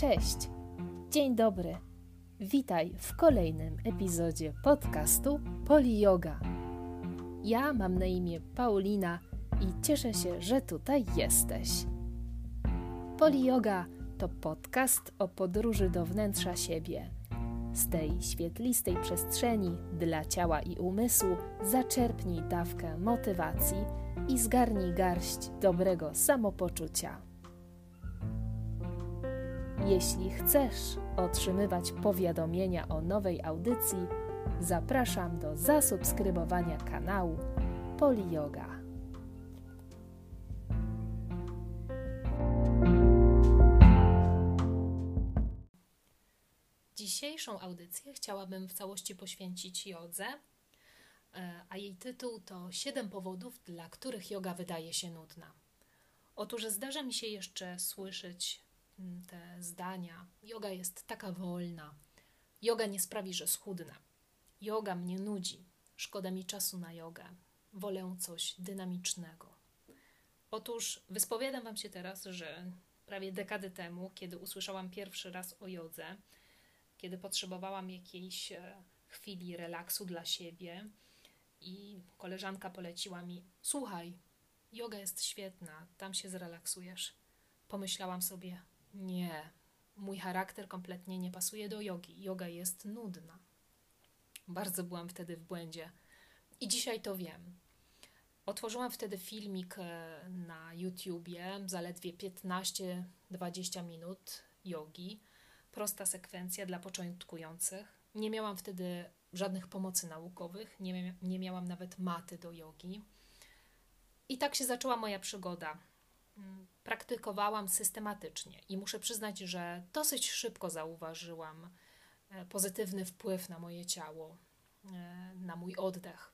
Cześć, dzień dobry. Witaj w kolejnym epizodzie podcastu Poli Yoga. Ja mam na imię Paulina i cieszę się, że tutaj jesteś. Poli Yoga to podcast o podróży do wnętrza siebie. Z tej świetlistej przestrzeni dla ciała i umysłu zaczerpnij dawkę motywacji i zgarnij garść dobrego samopoczucia. Jeśli chcesz otrzymywać powiadomienia o nowej audycji, zapraszam do zasubskrybowania kanału Poli Yoga. Dzisiejszą audycję chciałabym w całości poświęcić jodze, e, a jej tytuł to 7 powodów, dla których yoga wydaje się nudna. Otóż zdarza mi się jeszcze słyszeć te zdania. Yoga jest taka wolna. Yoga nie sprawi, że schudnę. Yoga mnie nudzi. Szkoda mi czasu na jogę. Wolę coś dynamicznego. Otóż wyspowiadam Wam się teraz, że prawie dekady temu, kiedy usłyszałam pierwszy raz o jodze, kiedy potrzebowałam jakiejś e, chwili relaksu dla siebie i koleżanka poleciła mi: Słuchaj, yoga jest świetna, tam się zrelaksujesz. Pomyślałam sobie: nie, mój charakter kompletnie nie pasuje do jogi. Yoga jest nudna. Bardzo byłam wtedy w błędzie i dzisiaj to wiem. Otworzyłam wtedy filmik e, na YouTubie, zaledwie 15-20 minut jogi. Prosta sekwencja dla początkujących. Nie miałam wtedy żadnych pomocy naukowych, nie, nie miałam nawet maty do jogi. I tak się zaczęła moja przygoda praktykowałam systematycznie i muszę przyznać, że dosyć szybko zauważyłam e, pozytywny wpływ na moje ciało, e, na mój oddech.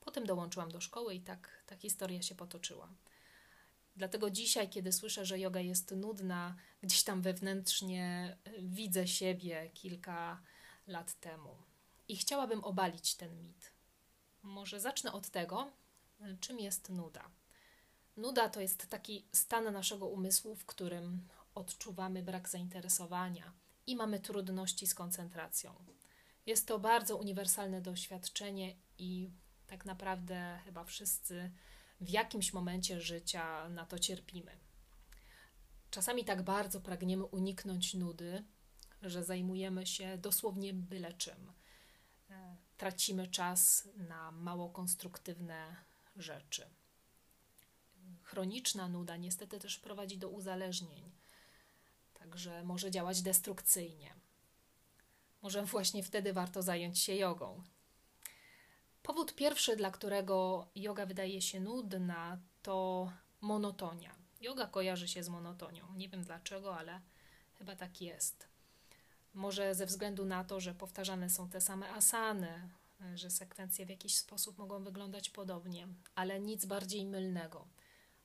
Potem dołączyłam do szkoły i tak ta historia się potoczyła. Dlatego dzisiaj, kiedy słyszę, że yoga jest nudna, gdzieś tam wewnętrznie e, widzę siebie kilka lat temu. I chciałabym obalić ten mit. Może zacznę od tego, czym jest nuda. Nuda to jest taki stan naszego umysłu, w którym odczuwamy brak zainteresowania i mamy trudności z koncentracją. Jest to bardzo uniwersalne doświadczenie i tak naprawdę chyba wszyscy w jakimś momencie życia na to cierpimy. Czasami tak bardzo pragniemy uniknąć nudy, że zajmujemy się dosłownie byle czym. E, tracimy czas na mało konstruktywne rzeczy chroniczna nuda niestety też prowadzi do uzależnień, także może działać destrukcyjnie. Może właśnie wtedy warto zająć się jogą. Powód pierwszy, dla którego yoga wydaje się nudna, to monotonia. Yoga kojarzy się z monotonią. Nie wiem dlaczego, ale chyba tak jest. Może ze względu na to, że powtarzane są te same asany, że sekwencje w jakiś sposób mogą wyglądać podobnie, ale nic bardziej mylnego.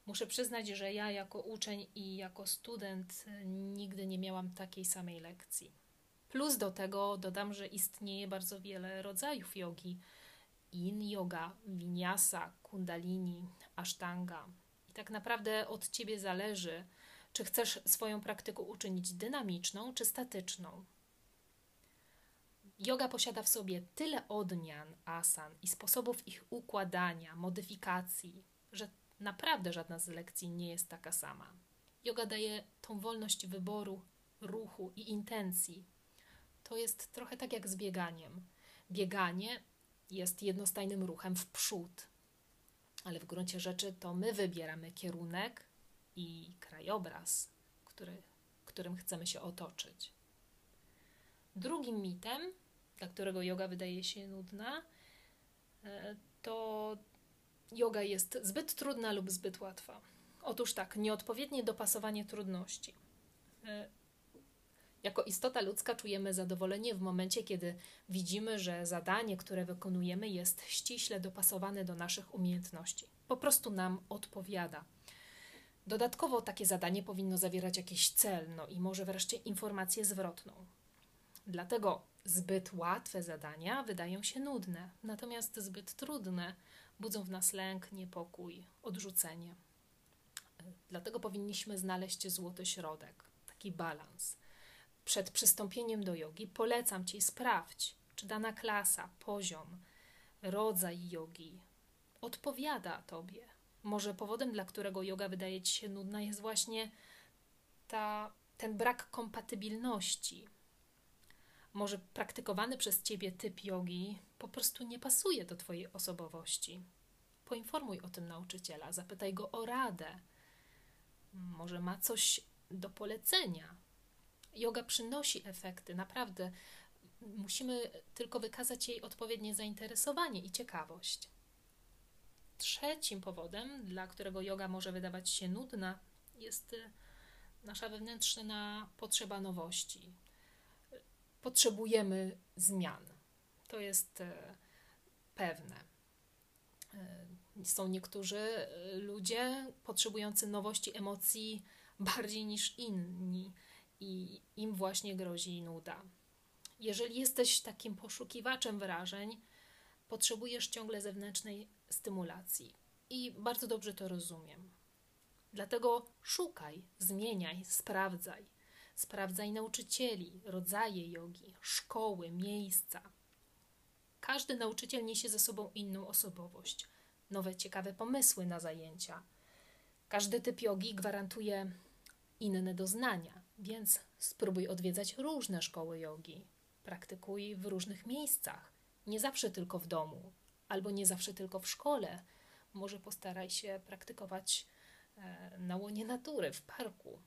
Muszę przyznać, że ja jako uczeń i jako student e, nigdy nie miałam takiej samej lekcji. Plus do tego dodam, że istnieje bardzo wiele rodzajów jogi. In yoga, vinyasa, kundalini, ashtanga. I tak naprawdę od ciebie zależy, czy chcesz swoją praktykę uczynić dynamiczną czy statyczną. Yoga posiada w sobie tyle odmian asan i sposobów ich układania, modyfikacji, że Naprawdę żadna z lekcji nie jest taka sama. Yoga daje tą wolność wyboru, ruchu i intencji. To jest trochę tak jak z bieganiem. Bieganie jest jednostajnym ruchem w przód, ale w gruncie rzeczy to my wybieramy kierunek i krajobraz, który, którym chcemy się otoczyć. Drugim mitem, dla którego yoga wydaje się nudna, e, to yoga jest zbyt trudna lub zbyt łatwa. Otóż tak, nieodpowiednie dopasowanie trudności. E, jako istota ludzka czujemy zadowolenie w momencie, kiedy widzimy, że zadanie, które wykonujemy, jest ściśle dopasowane do naszych umiejętności. Po prostu nam odpowiada. Dodatkowo takie zadanie powinno zawierać jakiś cel, no i może wreszcie informację zwrotną. Dlatego zbyt łatwe zadania wydają się nudne, natomiast zbyt trudne budzą w nas lęk, niepokój, odrzucenie. Dlatego powinniśmy znaleźć złoty środek, taki balans. Przed przystąpieniem do jogi polecam Ci sprawdź, czy dana klasa, poziom, rodzaj jogi odpowiada Tobie. Może powodem, dla którego yoga wydaje Ci się nudna, jest właśnie ta, ten brak kompatybilności. Może praktykowany przez Ciebie typ jogi po prostu nie pasuje do Twojej osobowości. Poinformuj o tym nauczyciela, zapytaj go o radę. Może ma coś do polecenia. Yoga przynosi efekty, naprawdę. Musimy tylko wykazać jej odpowiednie zainteresowanie i ciekawość. Trzecim powodem, dla którego yoga może wydawać się nudna, jest y, nasza wewnętrzna potrzeba nowości. Potrzebujemy zmian. To jest y, pewne. Y, są niektórzy ludzie potrzebujący nowości emocji bardziej niż inni i im właśnie grozi nuda. Jeżeli jesteś takim poszukiwaczem wrażeń, potrzebujesz ciągle zewnętrznej stymulacji i bardzo dobrze to rozumiem. Dlatego szukaj, zmieniaj, sprawdzaj. Sprawdzaj nauczycieli, rodzaje jogi, szkoły, miejsca. Każdy nauczyciel niesie ze sobą inną osobowość, nowe ciekawe pomysły na zajęcia. Każdy typ jogi gwarantuje inne doznania, więc spróbuj odwiedzać różne szkoły jogi. Praktykuj w różnych miejscach, nie zawsze tylko w domu, albo nie zawsze tylko w szkole. Może postaraj się praktykować e, na łonie natury, w parku.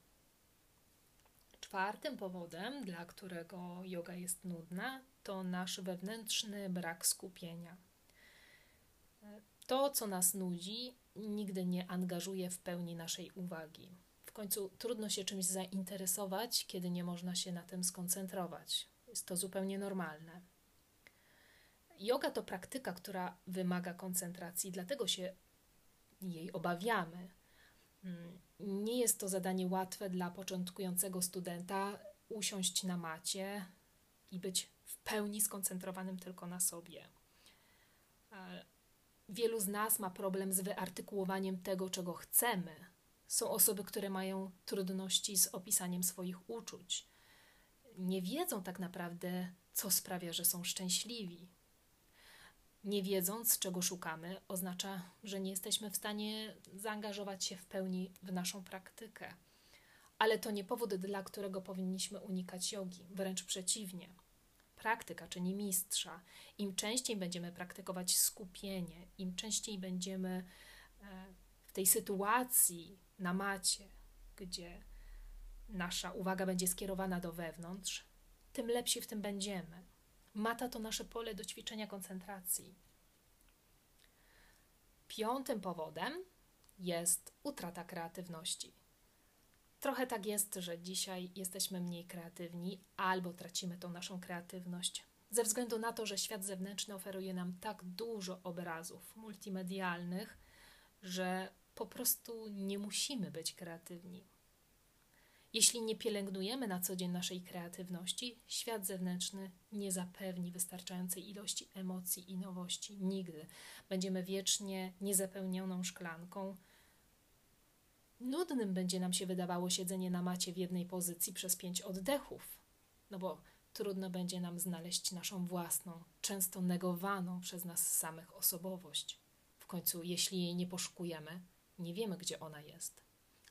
Czwartym powodem, dla którego yoga jest nudna, to nasz wewnętrzny brak skupienia. To, co nas nudzi, nigdy nie angażuje w pełni naszej uwagi końcu trudno się czymś zainteresować, kiedy nie można się na tym skoncentrować. Jest to zupełnie normalne. Yoga to praktyka, która wymaga koncentracji, dlatego się jej obawiamy. Mm, nie jest to zadanie łatwe dla początkującego studenta usiąść na macie i być w pełni skoncentrowanym tylko na sobie. Wielu z nas ma problem z wyartykułowaniem tego, czego chcemy, są osoby, które mają trudności z opisaniem swoich uczuć. Nie wiedzą tak naprawdę, co sprawia, że są szczęśliwi. Nie wiedząc, czego szukamy, oznacza, że nie jesteśmy w stanie zaangażować się w pełni w naszą praktykę. Ale to nie powód, dla którego powinniśmy unikać jogi, wręcz przeciwnie. Praktyka czyni mistrza. Im częściej będziemy praktykować skupienie, im częściej będziemy e, w tej sytuacji, na macie, gdzie nasza uwaga będzie skierowana do wewnątrz, tym lepsi w tym będziemy. Mata to nasze pole do ćwiczenia koncentracji. Piątym powodem jest utrata kreatywności. Trochę tak jest, że dzisiaj jesteśmy mniej kreatywni albo tracimy tą naszą kreatywność ze względu na to, że świat zewnętrzny oferuje nam tak dużo obrazów multimedialnych, że po prostu nie musimy być kreatywni. Jeśli nie pielęgnujemy na co dzień naszej kreatywności, świat zewnętrzny nie zapewni wystarczającej ilości emocji i nowości nigdy. Będziemy wiecznie niezapełnioną szklanką. Nudnym będzie nam się wydawało siedzenie na macie w jednej pozycji przez pięć oddechów, no bo trudno będzie nam znaleźć naszą własną, często negowaną przez nas samych osobowość. W końcu, jeśli jej nie poszukujemy, nie wiemy, gdzie ona jest.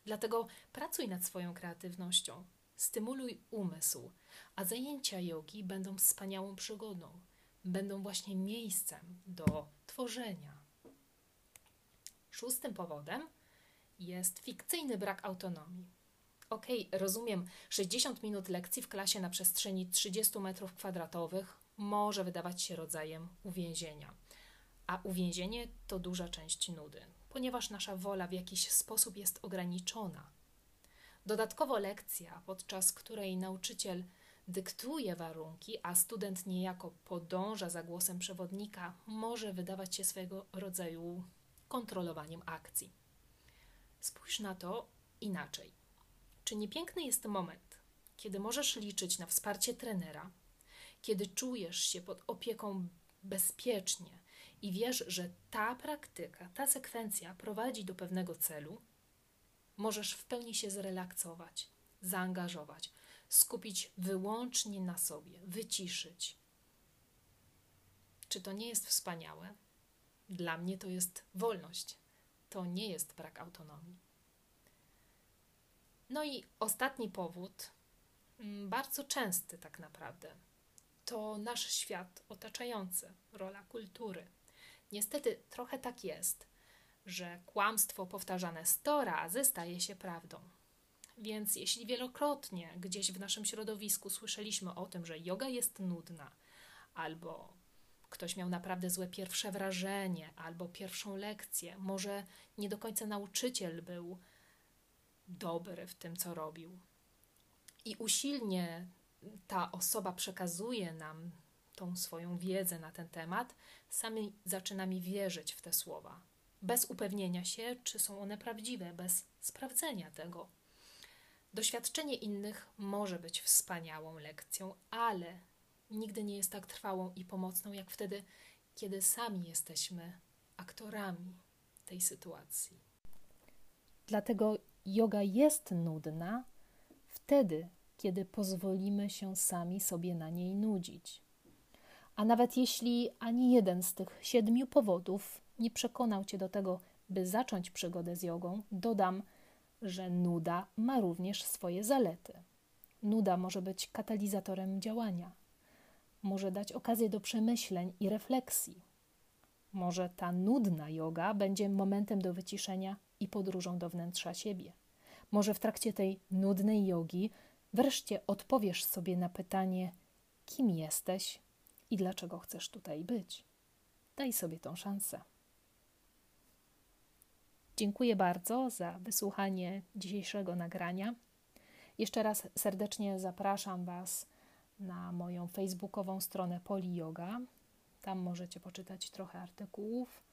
Dlatego pracuj nad swoją kreatywnością, stymuluj umysł, a zajęcia jogi będą wspaniałą przygodą, będą właśnie miejscem do tworzenia. Szóstym powodem jest fikcyjny brak autonomii. Ok, rozumiem, 60 minut lekcji w klasie na przestrzeni 30 metrów kwadratowych może wydawać się rodzajem uwięzienia, a uwięzienie to duża część nudy ponieważ nasza wola w jakiś sposób jest ograniczona. Dodatkowo lekcja, podczas której nauczyciel dyktuje warunki, a student niejako podąża za głosem przewodnika, może wydawać się swego rodzaju kontrolowaniem akcji. Spójrz na to inaczej. Czy nie piękny jest moment, kiedy możesz liczyć na wsparcie trenera, kiedy czujesz się pod opieką bezpiecznie, i wiesz, że ta praktyka, ta sekwencja prowadzi do pewnego celu, możesz w pełni się zrelaksować, zaangażować, skupić wyłącznie na sobie, wyciszyć. Czy to nie jest wspaniałe? Dla mnie to jest wolność. To nie jest brak autonomii. No i ostatni powód, mm, bardzo częsty tak naprawdę, to nasz świat otaczający, rola kultury. Niestety trochę tak jest, że kłamstwo powtarzane sto razy staje się prawdą. Więc jeśli wielokrotnie gdzieś w naszym środowisku słyszeliśmy o tym, że yoga jest nudna, albo ktoś miał naprawdę złe pierwsze wrażenie, albo pierwszą lekcję, może nie do końca nauczyciel był dobry w tym, co robił. I usilnie ta osoba przekazuje nam tą swoją wiedzę na ten temat, sami zaczynamy wierzyć w te słowa, bez upewnienia się, czy są one prawdziwe, bez sprawdzenia tego. Doświadczenie innych może być wspaniałą lekcją, ale nigdy nie jest tak trwałą i pomocną, jak wtedy, kiedy sami jesteśmy aktorami tej sytuacji. Dlatego yoga jest nudna wtedy, kiedy pozwolimy się sami sobie na niej nudzić. A nawet jeśli ani jeden z tych siedmiu powodów nie przekonał cię do tego, by zacząć przygodę z jogą, dodam, że nuda ma również swoje zalety. Nuda może być katalizatorem działania, może dać okazję do przemyśleń i refleksji. Może ta nudna yoga będzie momentem do wyciszenia i podróżą do wnętrza siebie. Może w trakcie tej nudnej jogi wreszcie odpowiesz sobie na pytanie, kim jesteś i dlaczego chcesz tutaj być. Daj sobie tą szansę. Dziękuję bardzo za wysłuchanie dzisiejszego nagrania. Jeszcze raz serdecznie zapraszam Was na moją facebookową stronę Poli Yoga. Tam możecie poczytać trochę artykułów,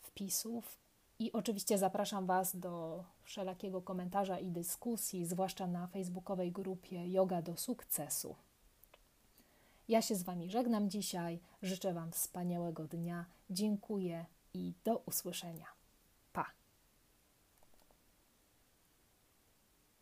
wpisów i oczywiście zapraszam Was do wszelakiego komentarza i dyskusji, zwłaszcza na facebookowej grupie Yoga do Sukcesu. Ja się z Wami żegnam dzisiaj. Życzę Wam wspaniałego dnia. Dziękuję i do usłyszenia.